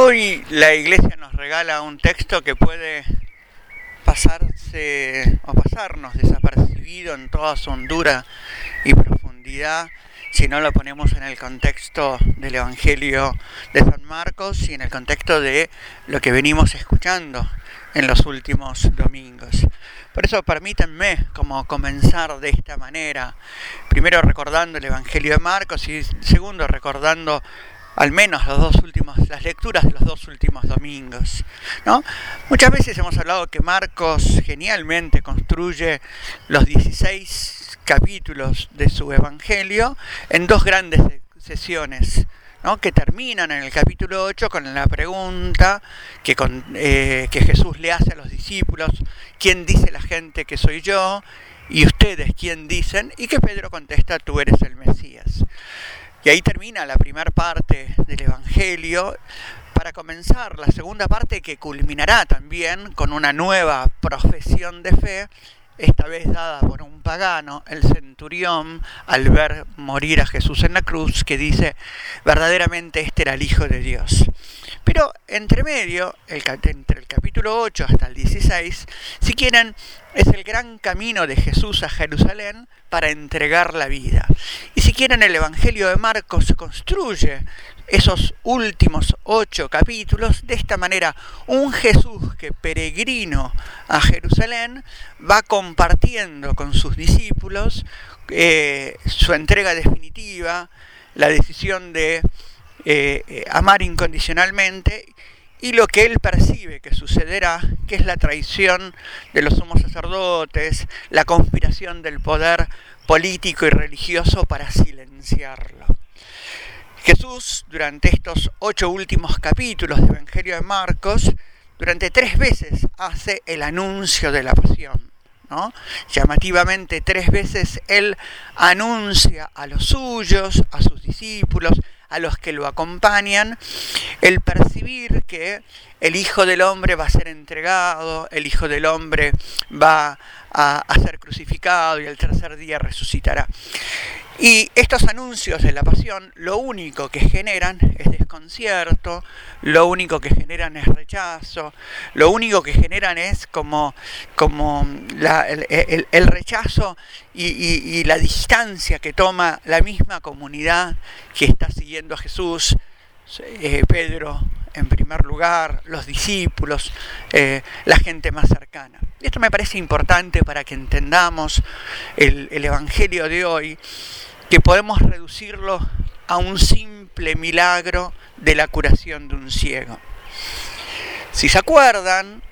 Hoy la iglesia nos regala un texto que puede pasarse o pasarnos desapercibido en toda su hondura y profundidad si no lo ponemos en el contexto del Evangelio de San Marcos y en el contexto de lo que venimos escuchando en los últimos domingos. Por eso permítanme como comenzar de esta manera, primero recordando el Evangelio de Marcos y segundo recordando al menos los dos últimos, las lecturas de los dos últimos domingos. ¿no? Muchas veces hemos hablado que Marcos genialmente construye los 16 capítulos de su Evangelio en dos grandes sesiones. ¿no? que terminan en el capítulo 8 con la pregunta eh, que Jesús le hace a los discípulos, ¿quién dice la gente que soy yo? ¿Y ustedes quién dicen? Y que Pedro contesta, tú eres el Mesías. Y ahí termina la primera parte del Evangelio para comenzar la segunda parte que culminará también con una nueva profesión de fe, esta vez dada por un pagano, el centurión, al ver morir a Jesús en la cruz, que dice, verdaderamente este era el Hijo de Dios. Pero entre medio, el, entre el capítulo 8 hasta el 16, si quieren, es el gran camino de Jesús a Jerusalén para entregar la vida. Y si quieren, el Evangelio de Marcos construye esos últimos ocho capítulos de esta manera. Un Jesús que peregrino a Jerusalén va compartiendo con sus discípulos eh, su entrega definitiva, la decisión de eh, eh, amar incondicionalmente y lo que él percibe que sucederá, que es la traición de los sumos sacerdotes, la conspiración del poder político y religioso para silenciarlo. Jesús, durante estos ocho últimos capítulos del Evangelio de Marcos, durante tres veces hace el anuncio de la pasión. ¿no? Llamativamente tres veces Él anuncia a los suyos, a sus discípulos, a los que lo acompañan, el percibir que el Hijo del Hombre va a ser entregado, el Hijo del Hombre va a, ser crucificado y el tercer día resucitará. Y estos anuncios de la pasión lo único que generan es desconcierto, lo único que generan es rechazo, lo único que generan es como, como el, rechazo y, la distancia que toma la misma comunidad que está siguiendo a Jesús, eh, Pedro en primer lugar, los discípulos, eh, la gente más cercana. Esto me parece importante para que entendamos el Evangelio de hoy que podemos reducirlo a un simple milagro de la curación de un ciego. Si se acuerdan,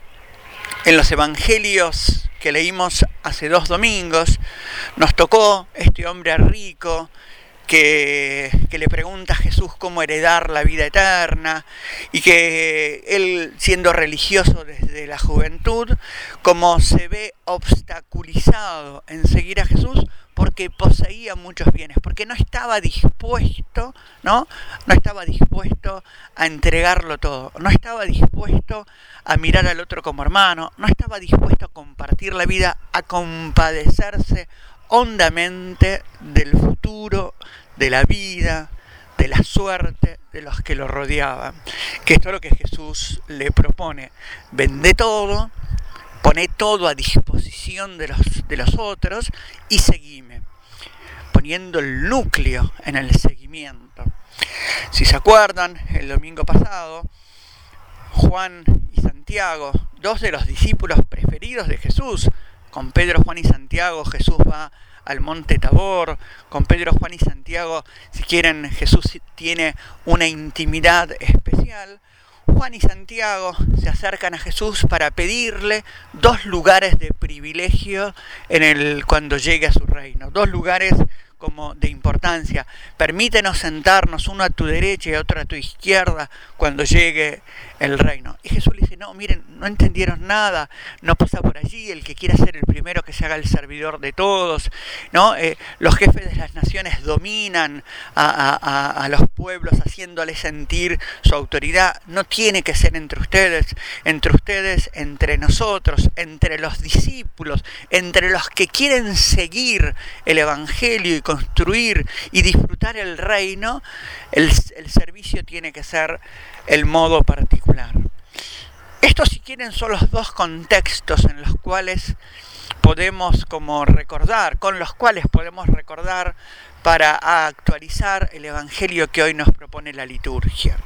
en los evangelios que leímos hace dos domingos, nos tocó este hombre rico que, le pregunta a Jesús cómo heredar la vida eterna y que él, siendo religioso desde la juventud, como se ve obstaculizado en seguir a Jesús porque poseía muchos bienes, porque no estaba dispuesto, ¿no? No estaba dispuesto a entregarlo todo, no estaba dispuesto a mirar al otro como hermano, no estaba dispuesto a compartir la vida, a compadecerse hondamente del futuro, de la vida, de la suerte de los que lo rodeaban. Que esto es lo que Jesús le propone. Vende todo, pone todo a disposición de los, de los otros y seguime, poniendo el núcleo en el seguimiento. Si se acuerdan, el domingo pasado, Juan y Santiago, dos de los discípulos preferidos de Jesús, con Pedro, Juan y Santiago, Jesús va al monte Tabor, con Pedro, Juan y Santiago, si quieren, Jesús tiene una intimidad especial. Juan y Santiago se acercan a Jesús para pedirle dos lugares de privilegio en el cuando llegue a su reino, dos lugares como de importancia. Permítenos sentarnos uno a tu derecha y otro a tu izquierda cuando llegue el reino. Y Jesús le dice, no, miren, no entendieron nada, no pasa por allí, el que quiera ser el primero que se haga el servidor de todos, ¿no? Eh, los jefes de las naciones dominan a, a, los pueblos haciéndoles sentir su autoridad, no tiene que ser entre ustedes, entre ustedes, entre nosotros, entre los discípulos, entre los que quieren seguir el Evangelio y construir y disfrutar el reino, el, el servicio tiene que ser el modo particular. Estos, si quieren, son los dos contextos en los cuales podemos como recordar, con los cuales podemos recordar para actualizar el Evangelio que hoy nos propone la liturgia.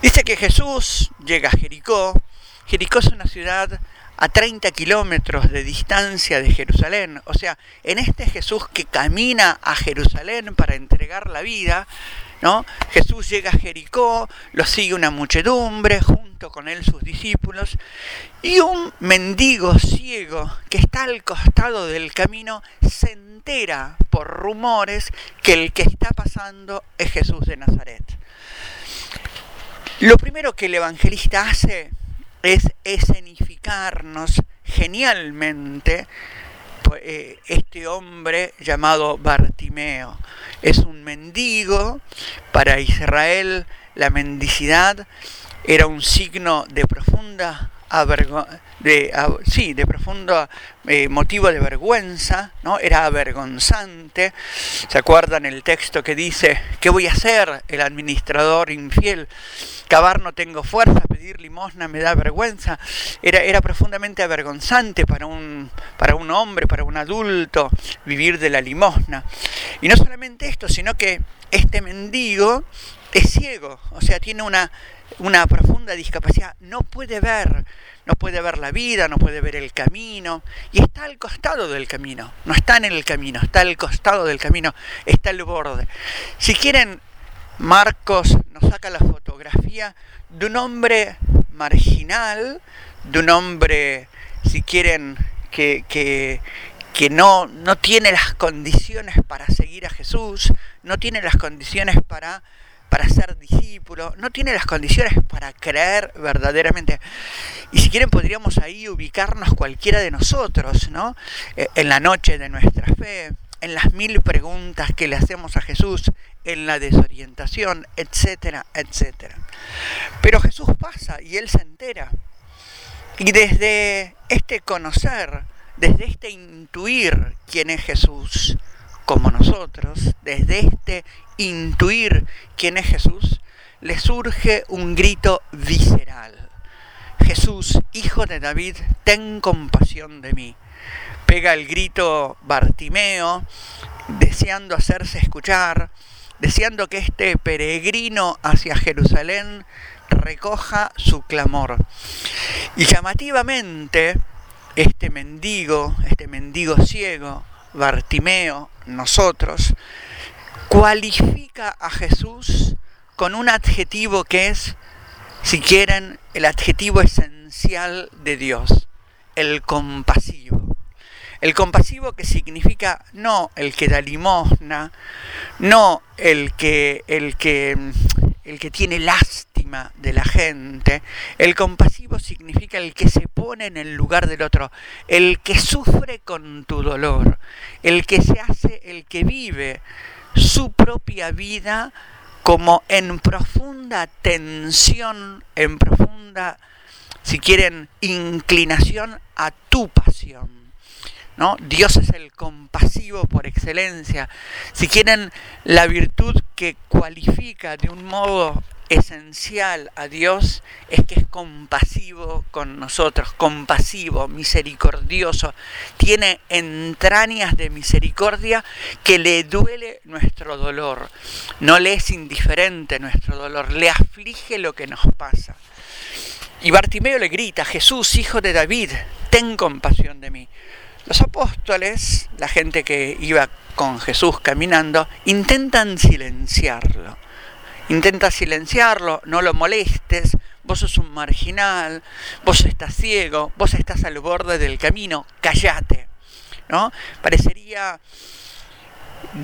Dice que Jesús llega a Jericó. Jericó es una ciudad a 30 kilómetros de distancia de Jerusalén. O sea, en este Jesús que camina a Jerusalén para entregar la vida, ¿no? Jesús llega a Jericó, lo sigue una muchedumbre, junto con él sus discípulos, y un mendigo ciego que está al costado del camino se entera por rumores que el que está pasando es Jesús de Nazaret. Lo primero que el evangelista hace es escenificarnos genialmente eh, este hombre llamado Bartimeo. Es un mendigo, para Israel la mendicidad era un signo de profunda de, sí, de profundo eh, motivo de vergüenza, ¿no? Era avergonzante. ¿Se acuerdan el texto que dice, ¿qué voy a hacer el administrador infiel? Cavar no tengo fuerza, pedir limosna me da vergüenza. Era, era profundamente avergonzante para un, para un hombre, para un adulto, vivir de la limosna. Y no solamente esto, sino que este mendigo es ciego, o sea, tiene una una profunda discapacidad, no puede ver, no puede ver la vida, no puede ver el camino, y está al costado del camino, no está en el camino, está al costado del camino, está al borde. Si quieren, Marcos nos saca la fotografía de un hombre marginal, de un hombre, si quieren, que, que, que no, no tiene las condiciones para seguir a Jesús, no tiene las condiciones para para ser discípulo, no tiene las condiciones para creer verdaderamente. Y si quieren podríamos ahí ubicarnos cualquiera de nosotros, ¿no? Eh, en la noche de nuestra fe, en las mil preguntas que le hacemos a Jesús, en la desorientación, etcétera, etcétera. Pero Jesús pasa y él se entera. Y desde este conocer, desde este intuir quién es Jesús, como nosotros, desde este intuir quién es Jesús, le surge un grito visceral. Jesús, hijo de David, ten compasión de mí. Pega el grito Bartimeo, deseando hacerse escuchar, deseando que este peregrino hacia Jerusalén recoja su clamor. Y llamativamente, este mendigo, este mendigo ciego, Bartimeo, nosotros, cualifica a Jesús con un adjetivo que es, si quieren, el adjetivo esencial de Dios, el compasivo. El compasivo que significa no el que da limosna, no el que, el que, el que tiene lástima de la gente. El compasivo significa el que se pone en el lugar del otro, el que sufre con tu dolor, el que se hace, el que vive su propia vida como en profunda tensión, en profunda, si quieren, inclinación a tu pasión. ¿no? Dios es el compasivo por excelencia. Si quieren, la virtud que cualifica de un modo esencial a Dios es que es compasivo con nosotros, compasivo, misericordioso, tiene entrañas de misericordia que le duele nuestro dolor, no le es indiferente nuestro dolor, le aflige lo que nos pasa. Y Bartimeo le grita, Jesús, hijo de David, ten compasión de mí. Los apóstoles, la gente que iba con Jesús caminando, intentan silenciarlo. Intenta silenciarlo, no lo molestes, vos sos un marginal, vos estás ciego, vos estás al borde del camino, callate. ¿no? Parecería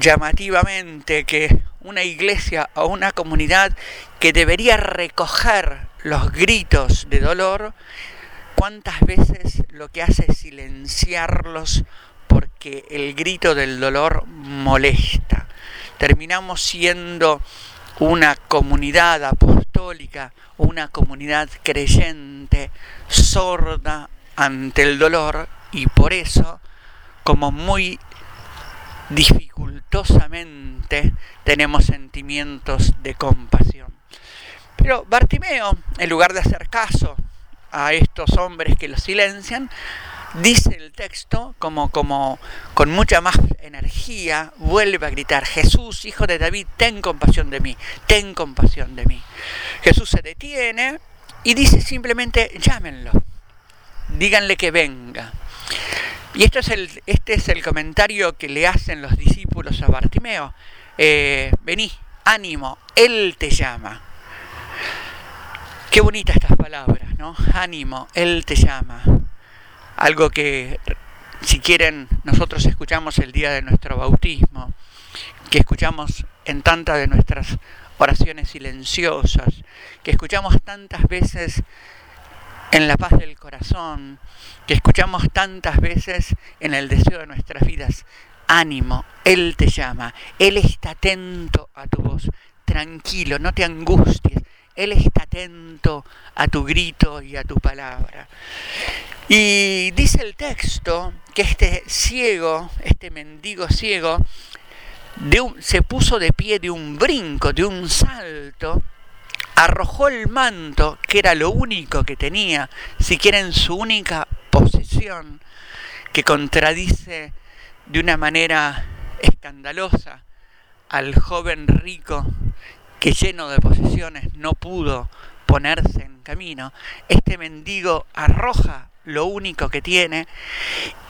llamativamente que una iglesia o una comunidad que debería recoger los gritos de dolor cuántas veces lo que hace es silenciarlos porque el grito del dolor molesta. Terminamos siendo una comunidad apostólica, una comunidad creyente, sorda ante el dolor y por eso, como muy dificultosamente tenemos sentimientos de compasión. Pero Bartimeo, en lugar de hacer caso a estos hombres que lo silencian, dice el texto como, como con mucha más energía, vuelve a gritar, Jesús, hijo de David, ten compasión de mí, ten compasión de mí. Jesús se detiene y dice simplemente, llámenlo, díganle que venga. Y esto es el, este es el comentario que le hacen los discípulos a Bartimeo. Eh, vení, ánimo, Él te llama. Qué bonitas estas palabras, ¿no? Ánimo, Él te llama. Algo que, si quieren, nosotros escuchamos el día de nuestro bautismo, que escuchamos en tantas de nuestras oraciones silenciosas, que escuchamos tantas veces en la paz del corazón, que escuchamos tantas veces en el deseo de nuestras vidas. Ánimo, Él te llama, Él está atento a tu voz. Tranquilo, no te angusties, Él está atento a tu grito y a tu palabra. Y dice el texto que este ciego, este mendigo ciego, se puso de pie de un brinco, de un salto, arrojó el manto, que era lo único que tenía, siquiera en su única posesión, que contradice de una manera escandalosa al joven rico que lleno de posesiones no pudo ponerse en camino, este mendigo arroja lo único que tiene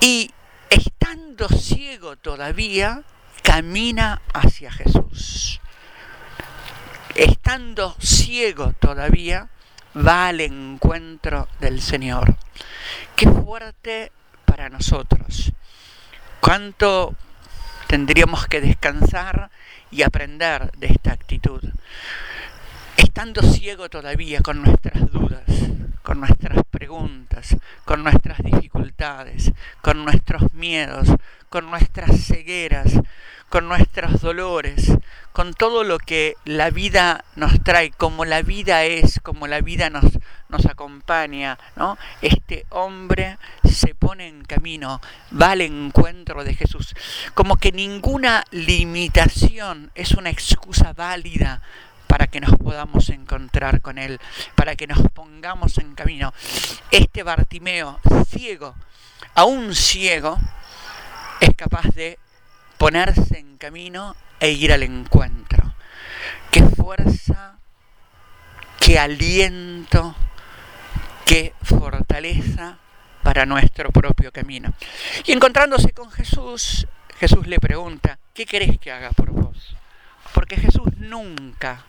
y estando ciego todavía, camina hacia Jesús estando ciego todavía, va al encuentro del Señor. Qué fuerte para nosotros. Cuánto tendríamos que descansar y aprender de esta actitud. Estando ciego todavía con nuestras dudas, con nuestras preguntas, con nuestras dificultades, con nuestros miedos, con nuestras cegueras, con nuestros dolores, con todo lo que la vida nos trae, como la vida es, como la vida nos, nos acompaña, ¿no? Este hombre se pone en camino, va al encuentro de Jesús, como que ninguna limitación es una excusa válida para que nos podamos encontrar con Él, para que nos pongamos en camino. Este Bartimeo, ciego, aún ciego, es capaz de ponerse en camino e ir al encuentro. Qué fuerza, qué aliento, qué fortaleza para nuestro propio camino. Y encontrándose con Jesús, Jesús le pregunta, ¿qué querés que haga por vos? Porque Jesús nunca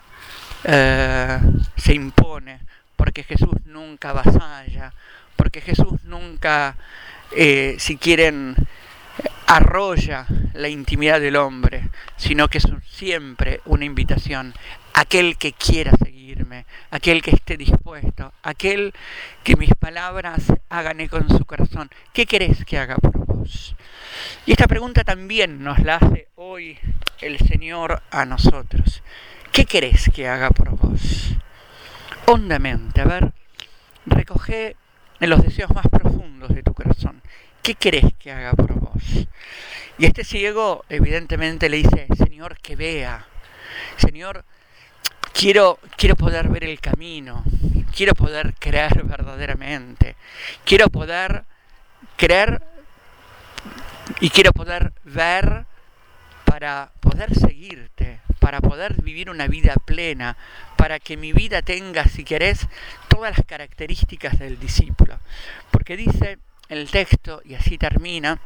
eh, se impone, porque Jesús nunca vasalla, porque Jesús nunca, eh, si quieren, arrolla la intimidad del hombre, sino que es siempre una invitación. Aquel que quiera seguirme, aquel que esté dispuesto, aquel que mis palabras hagan eco en su corazón. ¿Qué querés que haga por vos? Y esta pregunta también nos la hace hoy el Señor a nosotros. ¿Qué querés que haga por vos? Hondamente, a ver, recoge en los deseos más profundos de tu corazón. ¿Qué querés que haga por vos? Y este ciego evidentemente le dice, Señor, que vea. Señor, quiero, quiero poder ver el camino. Quiero poder creer verdaderamente. Quiero poder creer y quiero poder ver para poder seguirte, para poder vivir una vida plena, para que mi vida tenga, si querés, todas las características del discípulo. Porque dice, el texto, y así termina,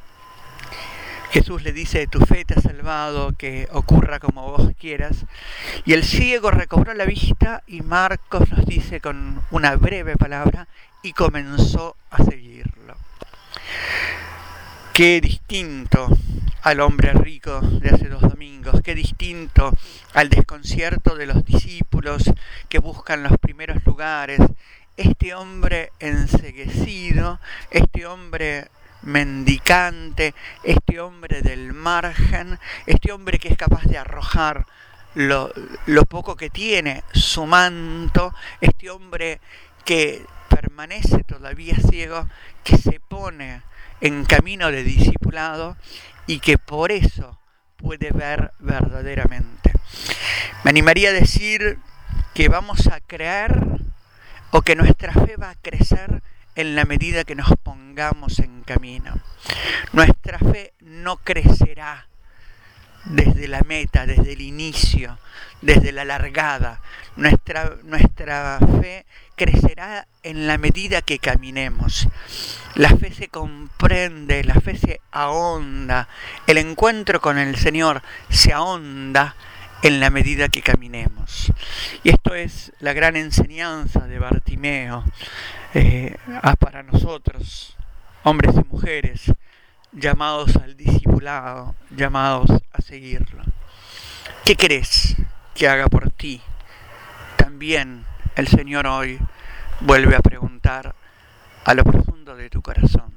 Jesús le dice, tu fe te ha salvado, que ocurra como vos quieras. Y el ciego recobró la vista y Marcos nos dice con una breve palabra, y comenzó a seguirlo. Qué distinto al hombre rico de hace dos domingos, qué distinto al desconcierto de los discípulos que buscan los primeros lugares este hombre enseguecido, este hombre mendicante, este hombre del margen, este hombre que es capaz de arrojar lo, poco que tiene, su manto, este hombre que permanece todavía ciego, que se pone en camino de discipulado y que por eso puede ver verdaderamente. Me animaría a decir que vamos a creer o que nuestra fe va a crecer en la medida que nos pongamos en camino. Nuestra fe no crecerá desde la meta, desde el inicio, desde la largada. Nuestra, nuestra fe crecerá en la medida que caminemos. La fe se comprende, la fe se ahonda, el encuentro con el Señor se ahonda en la medida que caminemos. Y esto es la gran enseñanza de Bartimeo eh, para nosotros, hombres y mujeres, llamados al discipulado, llamados a seguirlo. ¿Qué crees que haga por ti? También el Señor hoy vuelve a preguntar a lo profundo de tu corazón.